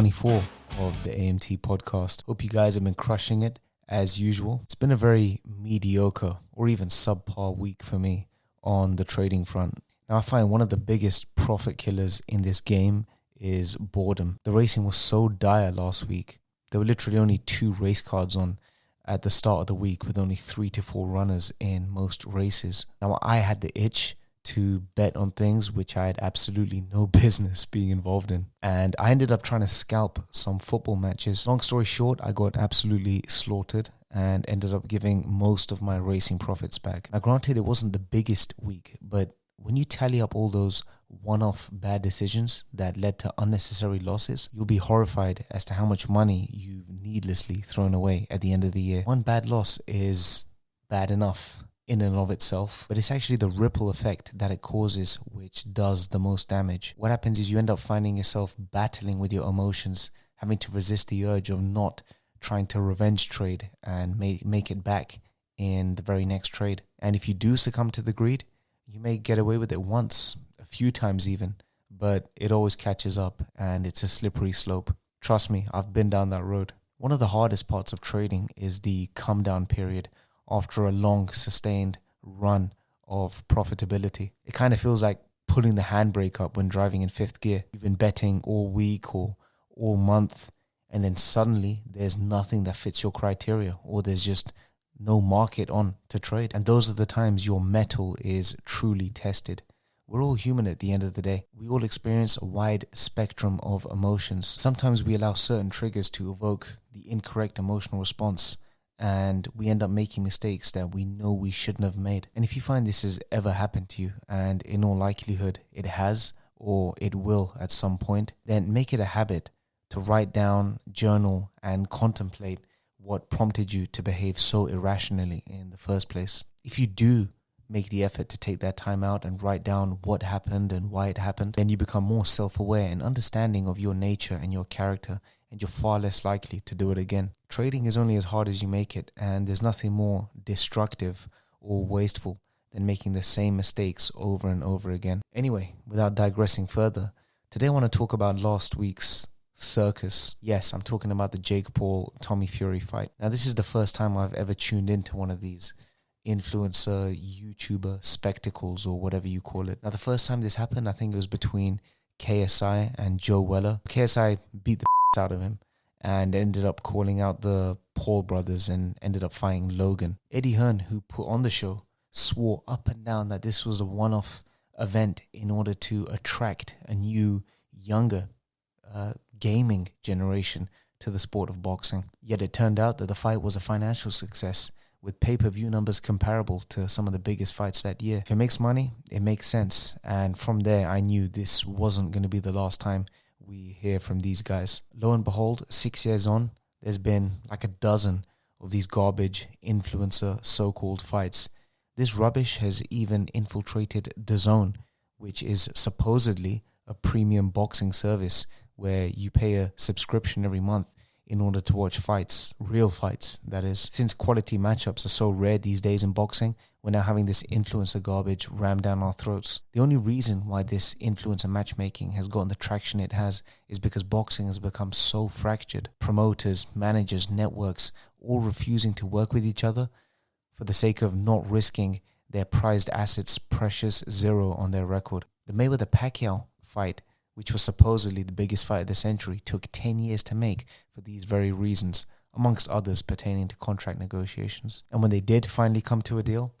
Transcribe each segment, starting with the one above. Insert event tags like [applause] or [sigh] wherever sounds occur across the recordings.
episode 24 of the AMT podcast. Hope you guys have been crushing it as usual. It's been a very mediocre or even subpar week for me on the trading front. Now, I find one of the biggest profit killers in this game is boredom. The racing was so dire last week. There were literally only two race cards on at the start of the week with only three to four runners in most races. Now, I had the itch to bet on things which I had absolutely no [laughs] business being involved in. And I ended up trying to scalp some football matches. Long story short, I got absolutely slaughtered and ended up giving most of my racing profits back. Now, granted, it wasn't the biggest week, but when you tally up all those one off bad decisions that led to unnecessary losses, you'll be horrified as to how much money you've needlessly thrown away at the end of the year. One bad loss is bad enough in and of itself, but it's actually the ripple effect that it causes which does the most damage. What happens is you end up finding yourself battling with your emotions, having to resist the urge of not trying to revenge trade and make, make it back in the very next trade. And if you do succumb to the greed, you may get away with it once, a few times even, but it always catches up and it's a slippery slope. Trust me, I've been down that road. One of the hardest parts of trading is the come down period after a long, sustained run of profitability. It kind of feels like pulling the handbrake up when driving in fifth gear. You've been betting all week or all month, and then suddenly there's nothing that fits your criteria, or there's just no market on to trade. And those are the times your mettle is truly tested. We're all human at the end of the day. We all experience a wide spectrum of emotions. Sometimes we allow certain triggers to evoke the incorrect emotional response and we end up making mistakes that we know we shouldn't have made. And if you find this has ever happened to you, and in all likelihood it has or it will at some point, then make it a habit to write down, journal, and contemplate what prompted you to behave so irrationally in the first place. If you do make the effort to take that time out and write down what happened and why it happened, then you become more self aware and understanding of your nature and your character and you're far less likely to do it again. Trading is only as hard as you make it, and there's nothing more destructive or wasteful than making the same mistakes over and over again. Anyway, without digressing further, today I want to talk about last week's circus. Yes, I'm talking about the Jake Paul Tommy Fury fight. Now, this is the first time I've ever tuned into one of these influencer, YouTuber spectacles, or whatever you call it. Now, the first time this happened, I think it was between KSI and Joe Weller. KSI beat the out of him and ended up calling out the Paul brothers and ended up fighting Logan. Eddie Hearn, who put on the show, swore up and down that this was a one off event in order to attract a new, younger uh, gaming generation to the sport of boxing. Yet it turned out that the fight was a financial success with pay per view numbers comparable to some of the biggest fights that year. If it makes money, it makes sense. And from there, I knew this wasn't going to be the last time we hear from these guys. Lo and behold, six years on, there's been like a dozen of these garbage influencer so called fights. This rubbish has even infiltrated DAZN, which is supposedly a premium boxing service where you pay a subscription every month in order to watch fights, real fights, that is. Since quality matchups are so rare these days in boxing, we're now having this influencer garbage rammed down our throats. The only reason why this influencer matchmaking has gotten the traction it has is because boxing has become so fractured. Promoters, managers, networks, all refusing to work with each other for the sake of not risking their prized assets precious zero on their record. The Mayweather Pacquiao fight which was supposedly the biggest fight of the century, took 10 years to make for these very reasons, amongst others pertaining to contract negotiations. And when they did finally come to a deal,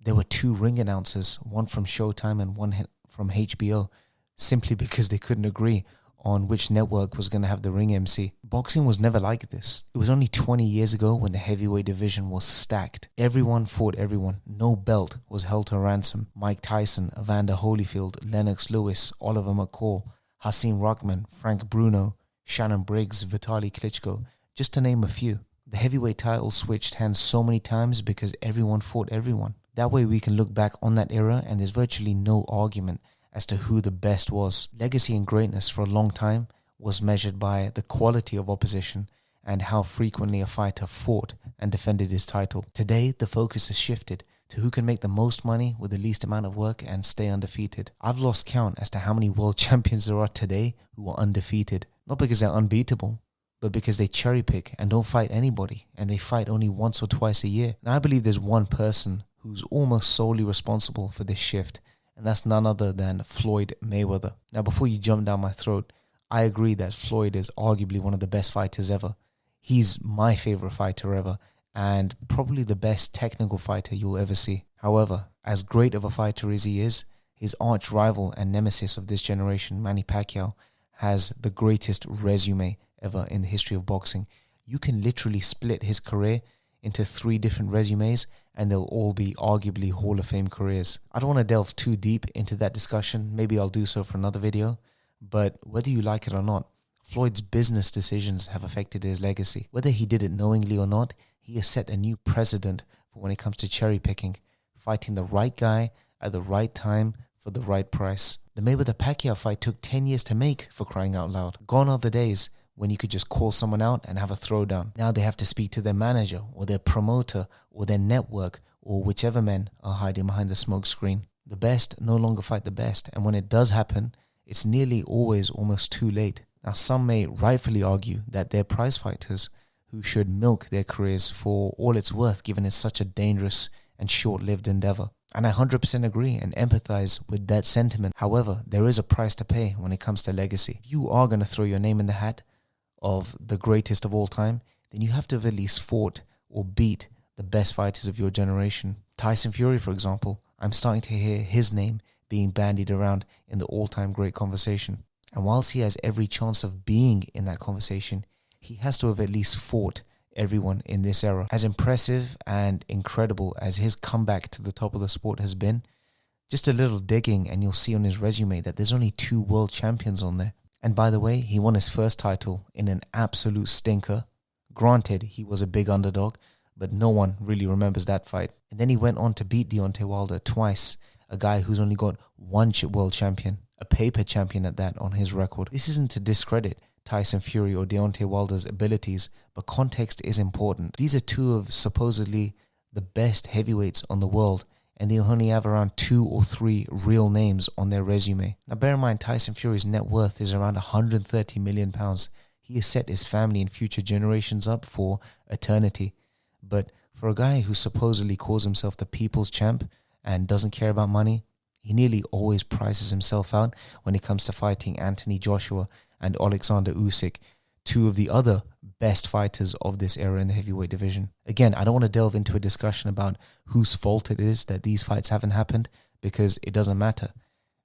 there were two ring announcers, one from Showtime and one from HBO, simply because they couldn't agree on which network was going to have the ring MC. Boxing was never like this. It was only 20 years ago when the heavyweight division was stacked. Everyone fought everyone. No belt was held to ransom. Mike Tyson, Evander Holyfield, Lennox Lewis, Oliver McCall, Hasim Rahman, Frank Bruno, Shannon Briggs, Vitali Klitschko, just to name a few. The heavyweight title switched hands so many times because everyone fought everyone. That way we can look back on that era and there's virtually no argument as to who the best was. Legacy and greatness for a long time was measured by the quality of opposition and how frequently a fighter fought and defended his title. Today, the focus has shifted to who can make the most money with the least amount of work and stay undefeated. I've lost count as to how many world [laughs] champions there are today who are undefeated Not because they're unbeatable, but because they cherry pick and don't fight anybody and they fight only once or twice a year. Now, I believe there's one person who's almost solely responsible for this shift, and that's none other than Floyd Mayweather. Now, before you jump down my throat, I agree that Floyd is arguably one of the best fighters ever. He's my favorite fighter ever and probably the best technical fighter you'll ever see. However, as great of a fighter as he is, his arch rival and nemesis of this generation, Manny Pacquiao, has the greatest resume ever in the history of boxing. You can literally split his career into three different resumes and they'll all be arguably Hall of Fame careers. I don't want to delve too deep into that discussion. Maybe I'll do so for another video. But whether you like it or not, Floyd's business decisions have affected his legacy. Whether he did it knowingly or not, he has set a new precedent for when it comes to cherry picking, fighting the right guy at the right time for the right price. The Mayweather Pacquiao fight took 10 years to make for crying out loud. Gone are the days when you could just call someone out and have a throwdown. Now they have to speak to their manager or their promoter or their network or whichever men are hiding behind the smoke screen. The best no longer fight the best, and when it does happen, it's nearly always almost too late. Now, some may rightfully argue that they're prize fighters who should milk their careers for all it's worth, given it's such a dangerous and short lived endeavor. And I 100% agree and empathize with that sentiment. However, there is a price to pay when it comes to legacy. You are going to throw your name in the hat of the greatest of all time, then you have to have at least fought or beat the best fighters of your generation. Tyson Fury, for example, I'm starting to hear his name being bandied around in the all time great conversation. And whilst he has every chance of being in that conversation, he has to have at least fought everyone in this era. As impressive and incredible as his comeback to the top of the sport has been, just a little digging and you'll see on his resume that there's only two world champions on there. And by the way, he won his first title in an absolute stinker. Granted, he was a big underdog, but no one really remembers that fight. And then he went on to beat Deontay Wilder twice, a guy who's only got one world champion, a paper champion at that, on his record. This isn't to discredit Tyson Fury or Deontay Wilder's abilities, but context is important. These are two of supposedly the best heavyweights on the world, and they only have around two or three real names on their resume. Now, bear in mind, Tyson Fury's net worth is around 130 million pounds. He has set his family and future generations up for eternity. But for a guy who supposedly calls himself the people's champ and doesn't care about money, he nearly always prices himself out when it comes to fighting Anthony Joshua and Alexander Usyk, two of the other best fighters of this era in the heavyweight division. Again, I don't want to delve into a discussion about whose fault it is that these fights haven't happened because it doesn't matter.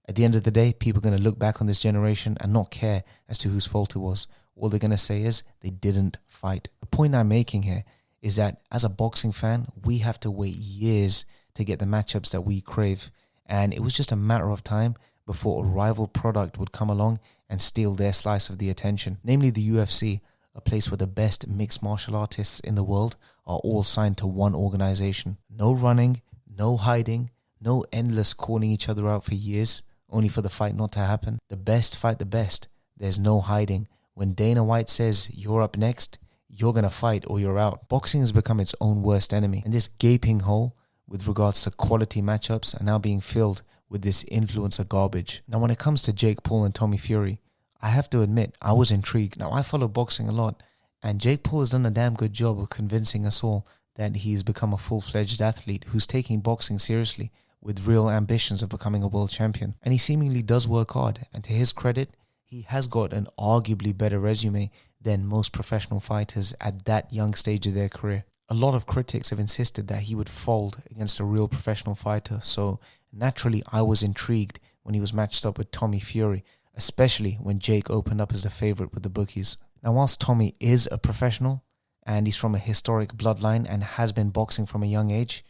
At the end of the day, people are going to look back on this generation and not care as to whose fault it was. All they're going to say is they didn't fight. The point I'm making here is that as a boxing fan, we have to wait years to get the matchups that we crave. And it was just a matter of time before a rival product would come along and steal their slice of the attention, namely the UFC, a place where the best mixed martial artists in the world are all signed to one organization. No running, no hiding, no endless calling each other out for years, only for the fight not to happen. The best fight the best. There's no hiding. When Dana White says you're up next, you're going to fight or you're out. Boxing has become its own worst enemy, and this gaping hole with regards to quality matchups are now being filled with this influencer garbage. Now, when it comes to Jake Paul and Tommy Fury, I have to admit, I was intrigued. Now, I follow boxing a lot, and Jake Paul has done a damn good job of convincing us all that he's become a full fledged athlete who's taking boxing seriously with real ambitions of becoming a world champion. And he seemingly does work hard, and to his credit, he has got an arguably better resume than most professional fighters at that young stage of their career. A lot of critics have insisted that he would fold against a real professional fighter, so Naturally, I was intrigued when he was matched up with Tommy Fury, especially when Jake opened up as the favorite with the bookies. Now, whilst Tommy is a professional and he's from a historic bloodline and has been boxing from a young age,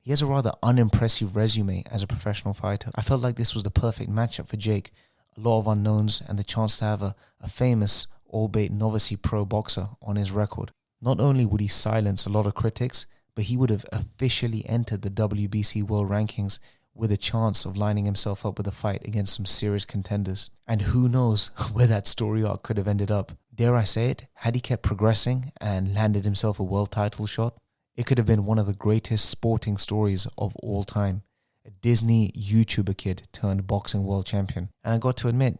he has a rather unimpressive resume as a professional fighter. I felt like this was the perfect matchup for Jake. A lot of unknowns and the chance to have a, a famous, albeit novice pro boxer on his record. Not only would he silence a lot of critics, but he would have officially entered the WBC World Rankings with a chance of lining himself up with a fight against some serious contenders. And who knows [laughs] where that story arc could have ended up. Dare I say it, had he kept progressing and landed himself a world title shot, it could have been one of the greatest sporting stories of all time. A Disney YouTuber kid turned boxing world champion. And I got to admit,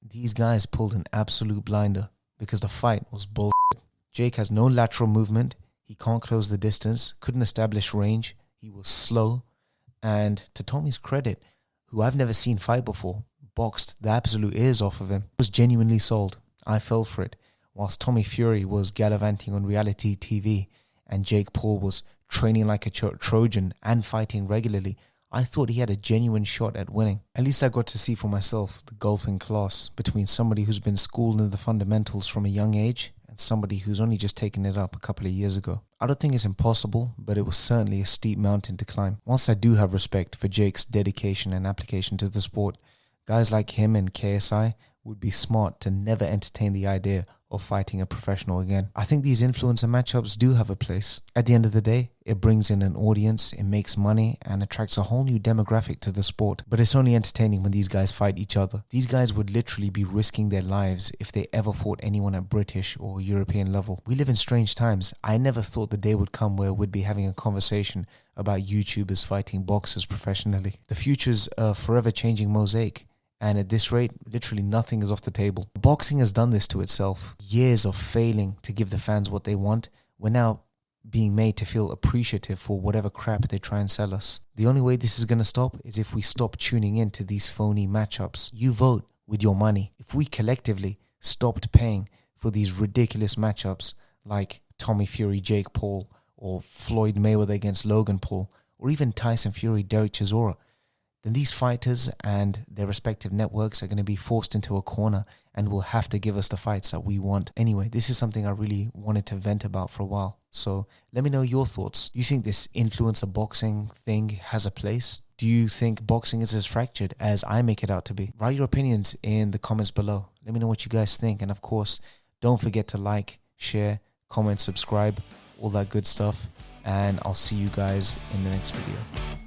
these guys pulled an absolute blinder because the fight was bull. Jake has no lateral movement. He can't close the distance, couldn't establish range. He was slow. And to Tommy's credit, who I've never seen fight before, boxed the absolute ears off of him, was genuinely sold. I fell for it. Whilst Tommy Fury was gallivanting on reality TV and Jake Paul was training like a Trojan and fighting regularly, I thought he had a genuine shot at winning. At least I got to see for myself the gulf in class between somebody who's been schooled in the fundamentals from a young age somebody who's only just taken it up a couple of years ago. I don't think it's impossible, but it was certainly a steep mountain to climb. Whilst I do have respect for Jake's dedication and application to the sport, guys like him and KSI would be smart to never entertain the idea of fighting a professional again. I think these influencer matchups do have a place. At the end of the day, it brings in an audience, it makes money, and attracts a whole new demographic to the sport. But it's only entertaining when these guys fight each other. These guys would literally be risking their lives if they ever fought anyone at British or European level. We live in strange times. I never thought the day would come where we'd be having a conversation about YouTubers fighting boxers professionally. The future's a forever changing mosaic. And at this rate, literally nothing is off the table. Boxing has done this to itself. Years of failing to give the fans what they want. We're now being made to feel appreciative for whatever crap they try and sell us. The only way this is going to stop is if we stop tuning in to these phony matchups. You vote with your money. If we collectively stopped paying for these ridiculous matchups like Tommy Fury, Jake Paul, or Floyd Mayweather against Logan Paul, or even Tyson Fury, Derek Chisora, then these fighters and their respective networks are going to be forced into a corner and will have to give us the fights that we want. Anyway, this is something I really wanted to vent about for a while. So let me know your thoughts. Do you think this influencer boxing thing has a place? Do you think boxing is as fractured as I make it out to be? Write your opinions in the comments below. Let me know what you guys think. And of course, don't forget to like, share, comment, subscribe, all that good stuff. And I'll see you guys in the next video.